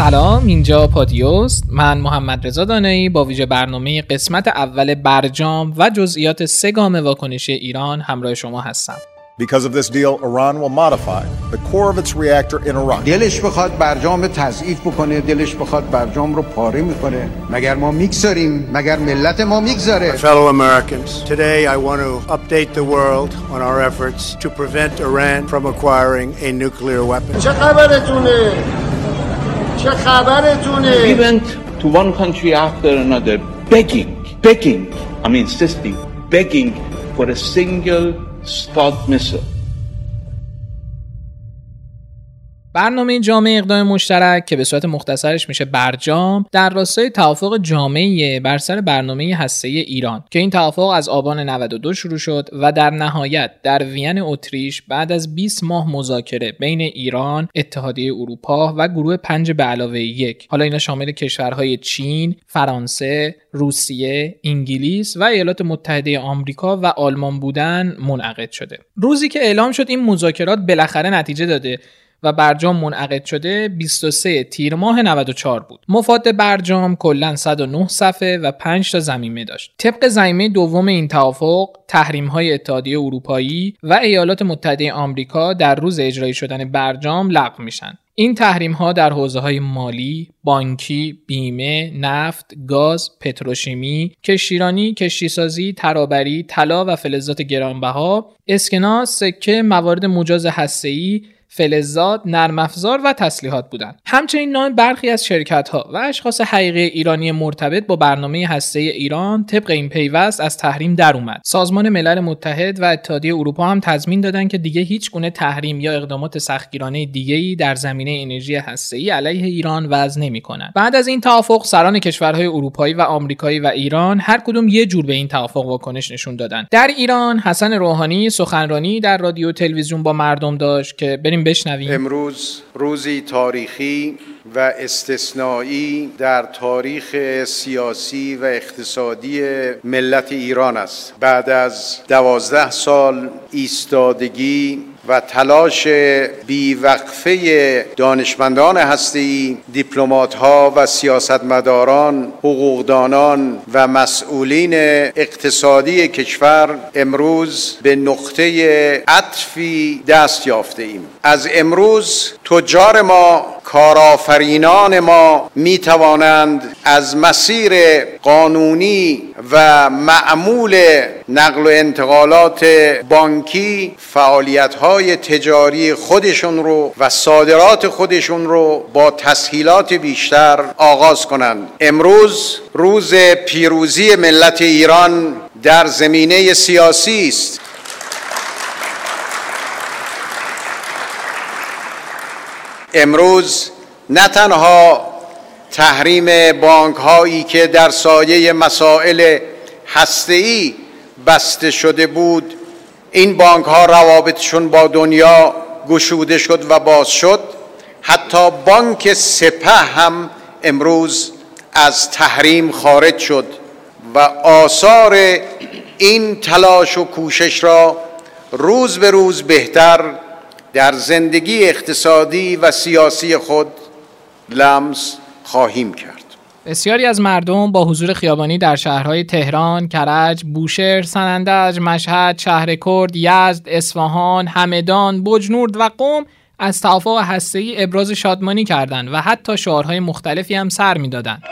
سلام اینجا پادیوست من محمد رضا دانایی با ویژه برنامه قسمت اول برجام و جزئیات سه گام واکنشی ایران همراه شما هستم. Because of this deal, Iran will modify the core of its reactor in Iran. دلش بخواد برجام تضعیف بکنه دلش بخواد برجام رو پاره می‌کنه. مگر ما می‌گذاریم؟ مگر ملت ما می‌گذاره؟ Fellow Americans, today I want to update the world on our efforts to prevent Iran from acquiring a nuclear weapon. چه خبرتونه؟ چه خبرتونه We went to one country after another begging, begging, I'm insisting, begging for a single Scud missile. برنامه جامعه اقدام مشترک که به صورت مختصرش میشه برجام در راستای توافق جامعه بر سر برنامه هسته ایران که این توافق از آبان 92 شروع شد و در نهایت در وین اتریش بعد از 20 ماه مذاکره بین ایران، اتحادیه اروپا و گروه پنج به علاوه یک حالا اینا شامل کشورهای چین، فرانسه، روسیه، انگلیس و ایالات متحده آمریکا و آلمان بودن منعقد شده. روزی که اعلام شد این مذاکرات بالاخره نتیجه داده و برجام منعقد شده 23 تیر ماه 94 بود. مفاد برجام کلا 109 صفحه و 5 تا زمینه داشت. طبق زمینه دوم این توافق تحریم های اتحادیه اروپایی و ایالات متحده آمریکا در روز اجرایی شدن برجام لغو میشن. این تحریم ها در حوزه های مالی، بانکی، بیمه، نفت، گاز، پتروشیمی، کشتیرانی، کشتیسازی، ترابری، طلا و فلزات گرانبها، اسکناس، سکه، موارد مجاز هسته‌ای، فلزات، نرم افزار و تسلیحات بودند. همچنین نام برخی از شرکت ها و اشخاص حقیقی ایرانی مرتبط با برنامه هسته ایران طبق این پیوست از تحریم در اومد. سازمان ملل متحد و اتحادیه اروپا هم تضمین دادند که دیگه هیچ گونه تحریم یا اقدامات سختگیرانه دیگه‌ای در زمینه انرژی هسته‌ای علیه ایران وضع نمی‌کنند. بعد از این توافق سران کشورهای اروپایی و آمریکایی و ایران هر کدوم یه جور به این توافق واکنش نشون دادن. در ایران حسن روحانی سخنرانی در رادیو تلویزیون با مردم داشت که بریم بشنویم. امروز روزی تاریخی و استثنایی در تاریخ سیاسی و اقتصادی ملت ایران است بعد از دوازده سال ایستادگی و تلاش بیوقفه دانشمندان هستی دیپلمات ها و سیاستمداران حقوقدانان و مسئولین اقتصادی کشور امروز به نقطه عطفی دست یافته ایم از امروز تجار ما کارآفرینان ما می توانند از مسیر قانونی و معمول نقل و انتقالات بانکی فعالیت های تجاری خودشون رو و صادرات خودشون رو با تسهیلات بیشتر آغاز کنند. امروز روز پیروزی ملت ایران در زمینه سیاسی است. امروز نه تنها تحریم بانک هایی که در سایه مسائل هسته‌ای بسته شده بود این بانک ها روابطشون با دنیا گشوده شد و باز شد. حتی بانک سپه هم امروز از تحریم خارج شد و آثار این تلاش و کوشش را روز به روز بهتر در زندگی اقتصادی و سیاسی خود لمس خواهیم کرد بسیاری از مردم با حضور خیابانی در شهرهای تهران، کرج، بوشهر، سنندج، مشهد، شهر کرد، یزد، اصفهان، همدان، بجنورد و قوم از توافق هسته‌ای ابراز شادمانی کردند و حتی شعارهای مختلفی هم سر می‌دادند.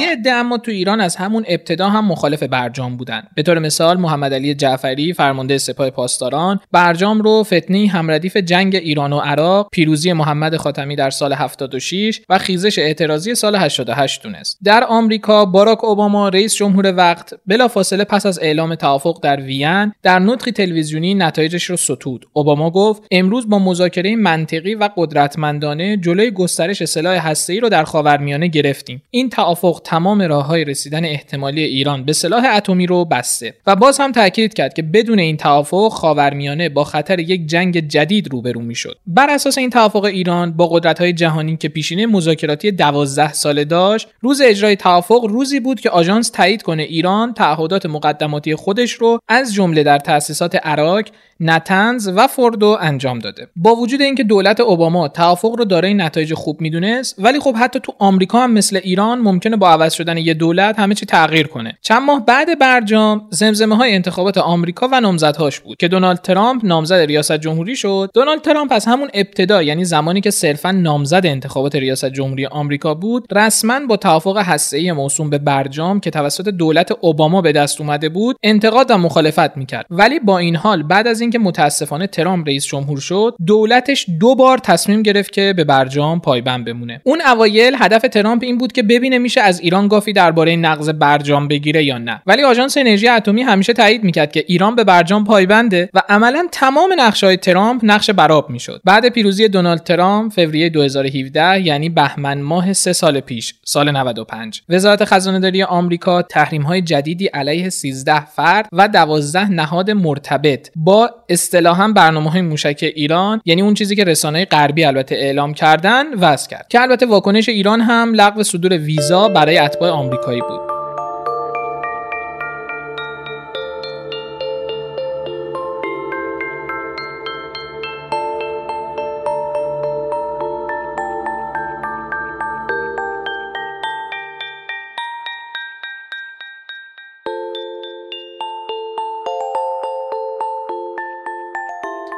یه عده اما تو ایران از همون ابتدا هم مخالف برجام بودن. به طور مثال محمد علی جعفری فرمانده سپاه پاسداران برجام رو فتنی همردیف جنگ ایران و عراق پیروزی محمد خاتمی در سال 76 و خیزش اعتراضی سال 88 دونست در آمریکا باراک اوباما رئیس جمهور وقت بلافاصله پس از اعلام توافق در وین در نطقی تلویزیونی نتایجش رو ستود. اوباما گفت امروز با مذاکره منطقی و قدرتمندانه جلوی گسترش سلاح هسته‌ای رو در خاورمیانه گرفتیم. این توافق تمام تمام راههای رسیدن احتمالی ایران به سلاح اتمی رو بسته و باز هم تاکید کرد که بدون این توافق خاورمیانه با خطر یک جنگ جدید روبرو می‌شد. بر اساس این توافق ایران با قدرت‌های جهانی که پیشینه مذاکراتی 12 ساله داشت روز اجرای توافق روزی بود که آژانس تایید کنه ایران تعهدات مقدماتی خودش رو از جمله در تأسیسات عراق نتنز و فوردو انجام داده. با وجود اینکه دولت اوباما توافق رو دارای نتایج خوب می‌دونست ولی خب حتی تو آمریکا هم مثل ایران ممکنه با عوض شدن یه دولت همه چی تغییر کنه. چند ماه بعد برجام زمزمه های انتخابات آمریکا و نامزدهاش بود که دونالد ترامپ نامزد ریاست جمهوری شد. دونالد ترامپ از همون ابتدا یعنی زمانی که صرفا نامزد انتخابات ریاست جمهوری آمریکا بود رسما با توافق هسته‌ای موسوم به برجام که توسط دولت اوباما به دست اومده بود انتقاد و مخالفت می‌کرد. ولی با این حال بعد از اینکه متاسفانه ترامپ رئیس جمهور شد دولتش دو بار تصمیم گرفت که به برجام پایبند بمونه. اون اوایل هدف ترامپ این بود که ببینه میشه از ایران گافی درباره نقض برجام بگیره یا نه. ولی آژانس انرژی اتمی همیشه تایید می‌کرد که ایران به برجام پایبنده و عملا تمام های ترامپ نقش براب می‌شد. بعد پیروزی دونالد ترامپ فوریه 2017 یعنی بهمن ماه سه سال پیش سال 95 وزارت خزانه داری آمریکا تحریم های جدیدی علیه 13 فرد و 12 نهاد مرتبط با اصطلاحا برنامه های موشک ایران یعنی اون چیزی که رسانه غربی البته اعلام کردن وضع کرد. که البته واکنش ایران هم لغو صدور ویزا برای اتباع آمریکایی بود.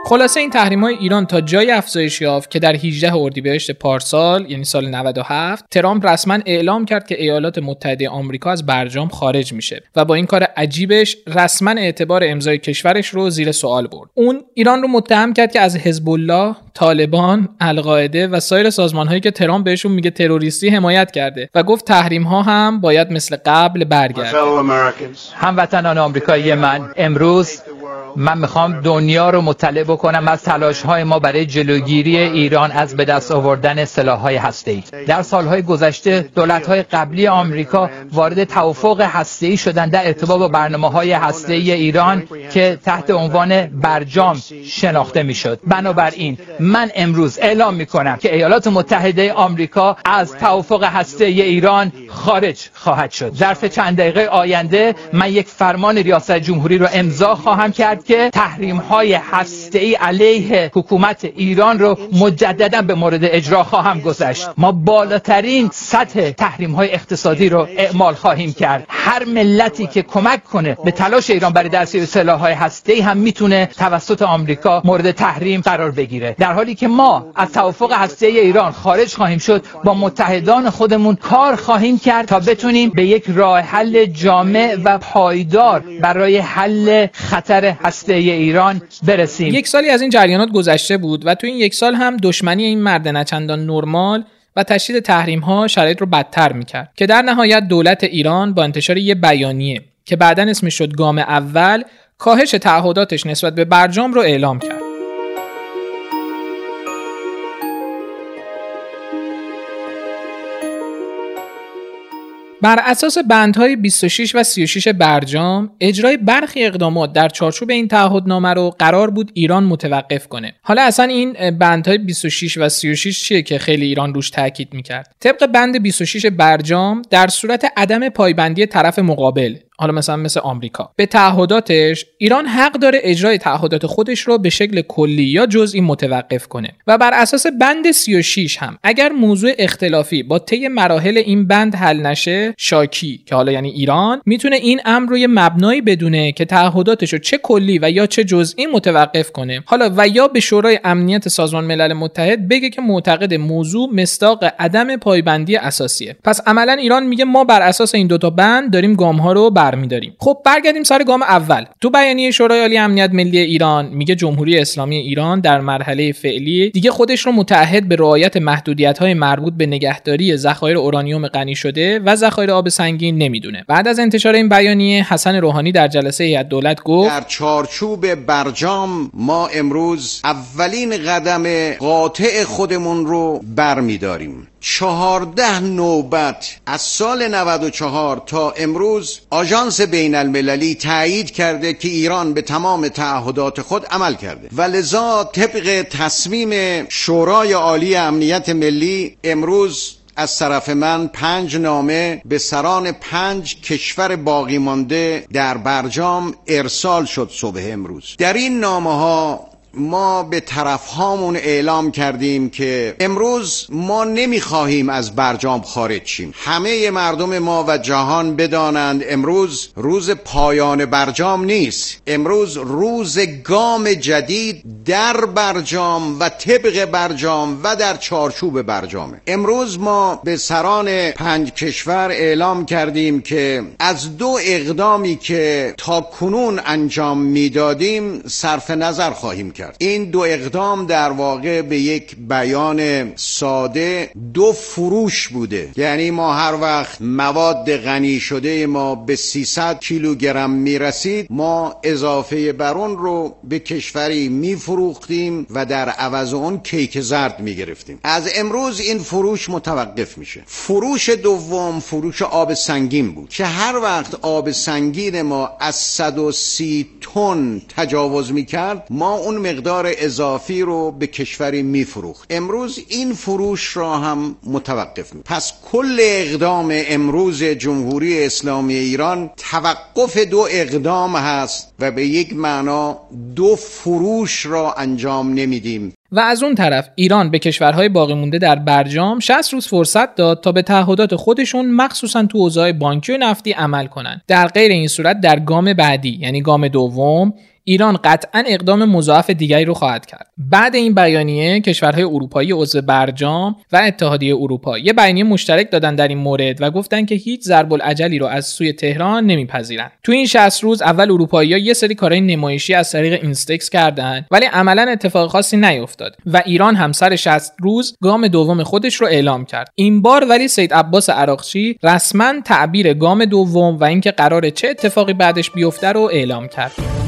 خلاصه این تحریم های ایران تا جای افزایش یافت که در 18 اردیبهشت پارسال یعنی سال 97 ترامپ رسما اعلام کرد که ایالات متحده آمریکا از برجام خارج میشه و با این کار عجیبش رسما اعتبار امضای کشورش رو زیر سوال برد. اون ایران رو متهم کرد که از حزب الله طالبان القاعده و سایر سازمان هایی که ترامپ بهشون میگه تروریستی حمایت کرده و گفت تحریم ها هم باید مثل قبل برگرده. هموطنان آمریکایی من امروز من می‌خوام دنیا رو مطلع بکنم از تلاش های ما برای جلوگیری ایران از به دست آوردن سلاح های هسته ای در سالهای گذشته دولت های قبلی آمریکا وارد توافق هسته ای شدن در ارتباط با برنامه های هسته ای ایران که تحت عنوان برجام شناخته می‌شد. بنابراین من امروز اعلام می‌کنم که ایالات متحده آمریکا از توافق هسته ای ایران خارج خواهد شد. ظرف چند دقیقه آینده من یک فرمان ریاست جمهوری رو امضا خواهم کرد که تحریم های هسته ای علیه حکومت ایران رو مجددا به مورد اجرا خواهم گذشت. ما بالاترین سطح تحریم های اقتصادی رو اعمال خواهیم کرد. هر ملتی که کمک کنه به تلاش ایران برای دستیابی سلاح های هسته ای هم می‌تونه توسط آمریکا مورد تحریم قرار بگیره. در حالی که ما از توافق هسته ای ایران خارج خواهیم شد با متحدان خودمون کار خواهیم کرد تا بتونیم به یک راه حل جامع و پایدار برای حل خطر هسته ایران برسیم. یک سالی از این جریانات گذشته بود و تو این یک سال هم دشمنی این مرد نچندان نرمال و تشدید تحریم ها شرایط رو بدتر می‌کرد که در نهایت دولت ایران با انتشار یه بیانیه که بعدا اسمش شد گام اول کاهش تعهداتش نسبت به برجام رو اعلام کرد. بر اساس بندهای 26 و 36 برجام اجرای برخی اقدامات در چارچوب این تعهدنامه رو قرار بود ایران متوقف کنه. حالا اصلا این بندهای 26 و 36 چیه که خیلی ایران روش تاکید می‌کرد؟ طبق بند 26 برجام در صورت عدم پایبندی طرف مقابل حالا مثلا مثل آمریکا. به تعهداتش ایران حق داره اجرای تعهدات خودش رو به شکل کلی یا جزئی متوقف کنه. و بر اساس بند 36 هم اگر موضوع اختلافی با طی مراحل این بند حل نشه شاکی که حالا یعنی ایران می‌تونه این امر رو یه مبنایی بدونه که تعهداتش رو چه کلی و یا چه جزئی متوقف کنه. حالا و یا به شورای امنیت سازمان ملل متحد بگه که معتقد موضوع مستاق عدم پایبندی اساسیه. پس عملا ایران میگه ما بر اساس این دوتا بند داریم گام ها رو برمیداریم خب برگردیم سر گام اول. تو بیانیه شورای عالی امنیت ملی ایران میگه جمهوری اسلامی ایران در مرحله فعلی دیگه خودش رو متعهد به رعایت محدودیت های مربوط به نگهداری ذخایر اورانیوم غنی شده و ذخایر آب سنگین نمی‌دونه. بعد از انتشار این بیانیه حسن روحانی در جلسه هیئت دولت گفت در چارچوب برجام ما امروز اولین قدم قاطع خودمون رو برمیداریم. چهارده نوبت از سال 94 تا امروز آژانس بین المللی تایید کرده که ایران به تمام تعهدات خود عمل کرده. و لذا طبق تصمیم شورای عالی امنیت ملی امروز از طرف من پنج نامه به سران پنج کشور باقی مانده در برجام ارسال شد صبح امروز. در این نامه ها ما به طرف هامون اعلام کردیم که امروز ما نمی‌خواهیم از برجام خارج شیم. همه مردم ما و جهان بدانند امروز روز پایان برجام نیست. امروز روز گام جدید در برجام و طبق برجام و در چارچوب برجامه امروز ما به سران پنج کشور اعلام کردیم که از دو اقدامی که تا کنون انجام می‌دادیم صرف نظر خواهیم کرد. این دو اقدام در واقع به یک بیان ساده دو فروش بوده. یعنی ما هر وقت مواد غنی شده ما به 300 کیلوگرم می‌رسید ما اضافه بر اون رو به کشوری میفروختیم و در عوض اون کیک زرد می‌گرفتیم. از امروز این فروش متوقف میشه. فروش دوم فروش آب سنگین بود که هر وقت آب سنگین ما از 130 تن تجاوز می‌کرد ما اون مقدار اضافی رو به کشوری میفروخت. امروز این فروش را هم متوقف می پس کل اقدام امروز جمهوری اسلامی ایران توقف دو اقدام هست و به یک معنا دو فروش را انجام نمیدیم. و از اون طرف ایران به کشورهای باقی مونده در برجام 60 روز فرصت داد تا به تعهدات خودشون مخصوصا تو حوزه بانکی و نفتی عمل کنند. در غیر این صورت در گام بعدی یعنی گام دوم ایران قطعا اقدام مضاعف دیگری رو خواهد کرد. بعد این بیانیه کشورهای اروپایی عضو برجام و اتحادیه اروپا یه بیانیه مشترک دادن در این مورد و گفتن که هیچ ضرب العجلی رو از سوی تهران نمیپذیرن. تو این 60 روز اول اروپایی ها یه سری کارهای نمایشی از طریق اینستکس کردن ولی عملا اتفاق خاصی نیفتاد و ایران هم سر 60 روز گام دوم خودش رو اعلام کرد. این بار ولی سید عباس عراقچی رسما تعبیر گام دوم و اینکه قرار چه اتفاقی بعدش بیفته رو اعلام کرد.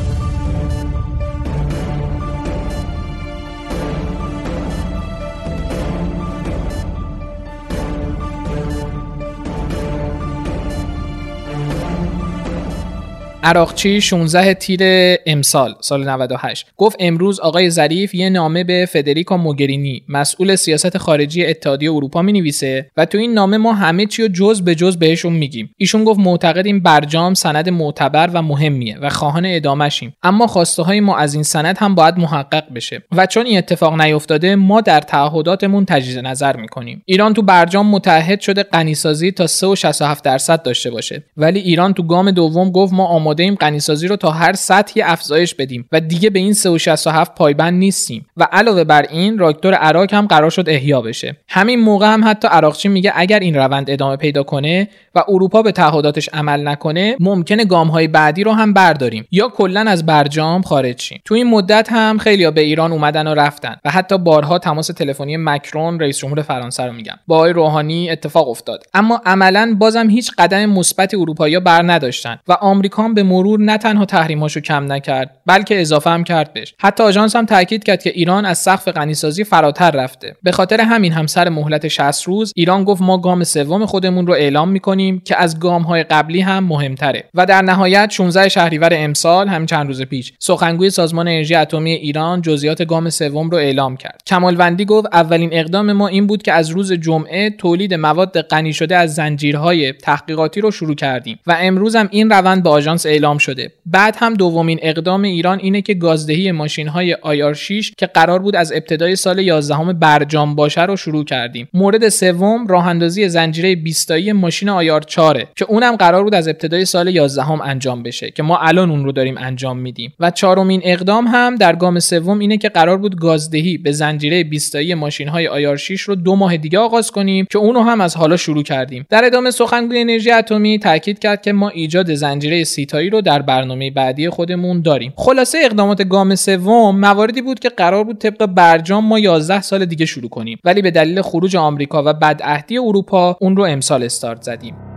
عراقچی 16 تیر امسال سال 98 گفت امروز آقای ظریف یه نامه به فدریکا موگرینی مسئول سیاست خارجی اتحادیه اروپا می نویسه و تو این نامه ما همه چی رو جز به جز بهشون میگیم. ایشون گفت معتقد این برجام سند معتبر و مهمیه و خواهان ادامهشیم. اما خواسته های ما از این سند هم باید محقق بشه. و چون این اتفاق نیفتاده ما در تعهداتمون تجدید نظر می‌کنیم. ایران تو برجام متحد شده غنیسازی تا 3.67 درصد داشته باشه. ولی ایران تو گام دوم گفت ما آماده آماده ایم غنیسازی رو تا هر سطحی افزایش بدیم و دیگه به این 367 پایبند نیستیم. و علاوه بر این راکتور عراق هم قرار شد احیا بشه. همین موقع هم حتی عراقچی میگه اگر این روند ادامه پیدا کنه و اروپا به تعهداتش عمل نکنه ممکنه گام های بعدی رو هم برداریم. یا کلا از برجام خارج شیم. تو این مدت هم خیلیا به ایران اومدن و رفتن و حتی بارها تماس تلفنی مکرون رئیس جمهور فرانسه رو میگم. با آقای روحانی اتفاق افتاد. اما عملا بازم هیچ قدم مثبت اروپایی بر نداشتن و آمریکا به مرور نه تنها تحریماشو کم نکرد بلکه اضافه هم کرد بهش. حتی آژانس هم تاکید کرد که ایران از سقف غنیسازی فراتر رفته. به خاطر همین هم سر مهلت 60 روز ایران گفت ما گام سوم خودمون رو اعلام می‌کنیم که از گام های قبلی هم مهمتره. و در نهایت 16 شهریور امسال همین چند روز پیش سخنگوی سازمان انرژی اتمی ایران جزئیات گام سوم رو اعلام کرد. کمالوندی گفت اولین اقدام ما این بود که از روز جمعه تولید مواد غنی شده از زنجیرهای تحقیقاتی رو شروع کردیم. و امروز هم این روند به آژانس اعلام شده. بعد هم دومین اقدام ایران اینه که گازدهی ماشین های آیار 6 که قرار بود از ابتدای سال 11 برجام باشه رو شروع کردیم. مورد سوم راه اندازی زنجیره 20 ماشین آیار 4 که اونم قرار بود از ابتدای سال 11 انجام بشه که ما الان اون رو داریم انجام میدیم. و چهارمین اقدام هم در گام سوم اینه که قرار بود گازدهی به زنجیره 20 ماشین های آیار 6 رو دو ماه دیگه آغاز کنیم که اونو هم از حالا شروع کردیم. در ادامه سخنگوی انرژی اتمی تاکید کرد که ما ایجاد زنجیره سیتایی رو در برنامه بعدی خودمون داریم. خلاصه اقدامات گام سوم مواردی بود که قرار بود طبق برجام ما 11 سال دیگه شروع کنیم. ولی به دلیل خروج آمریکا و بدعهدی اروپا اون رو امسال استارت زدیم.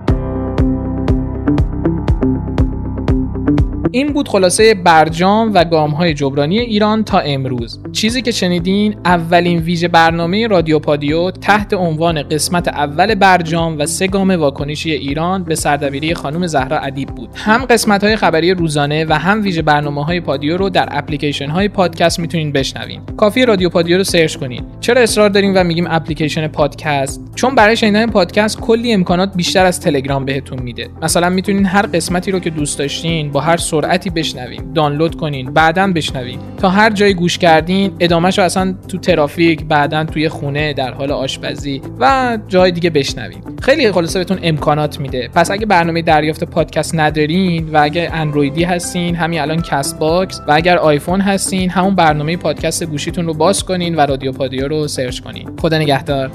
این بود خلاصه برجام و گام های جبرانی ایران تا امروز. چیزی که شنیدین اولین ویژه برنامه رادیو پادیو تحت عنوان قسمت اول برجام و سه گام واکنشی ایران به سردبیری خانم زهرا ادیب بود. هم قسمت های خبری روزانه و هم ویژه برنامه های پادیو رو در اپلیکیشن های پادکست می‌تونین بشنوین. کافی رادیو پادیو رو search کنین. چرا اصرار داریم و میگیم اپلیکیشن پادکست؟ چون برای شنیدن پادکست کلی امکانات بیشتر از تلگرام بهتون میده. مثلا می‌تونین هر قسمتی رو که دوست داشتین با هر سرعتی بشنوین دانلود کنین. بعدا بشنوین. تا هر جای گوش کردین ادامهش رو اصلا تو ترافیک بعدا توی خونه در حال آشپزی و جای دیگه بشنوین. خیلی خلاصه بهتون امکانات میده. پس اگه برنامه دریافت پادکست ندارین و اگه اندرویدی هستین همین الان Castbox و اگر آیفون هستین همون برنامه پادکست گوشیتون رو باز کنین و رادیو پادیو رو search کنین. خدا نگهدار.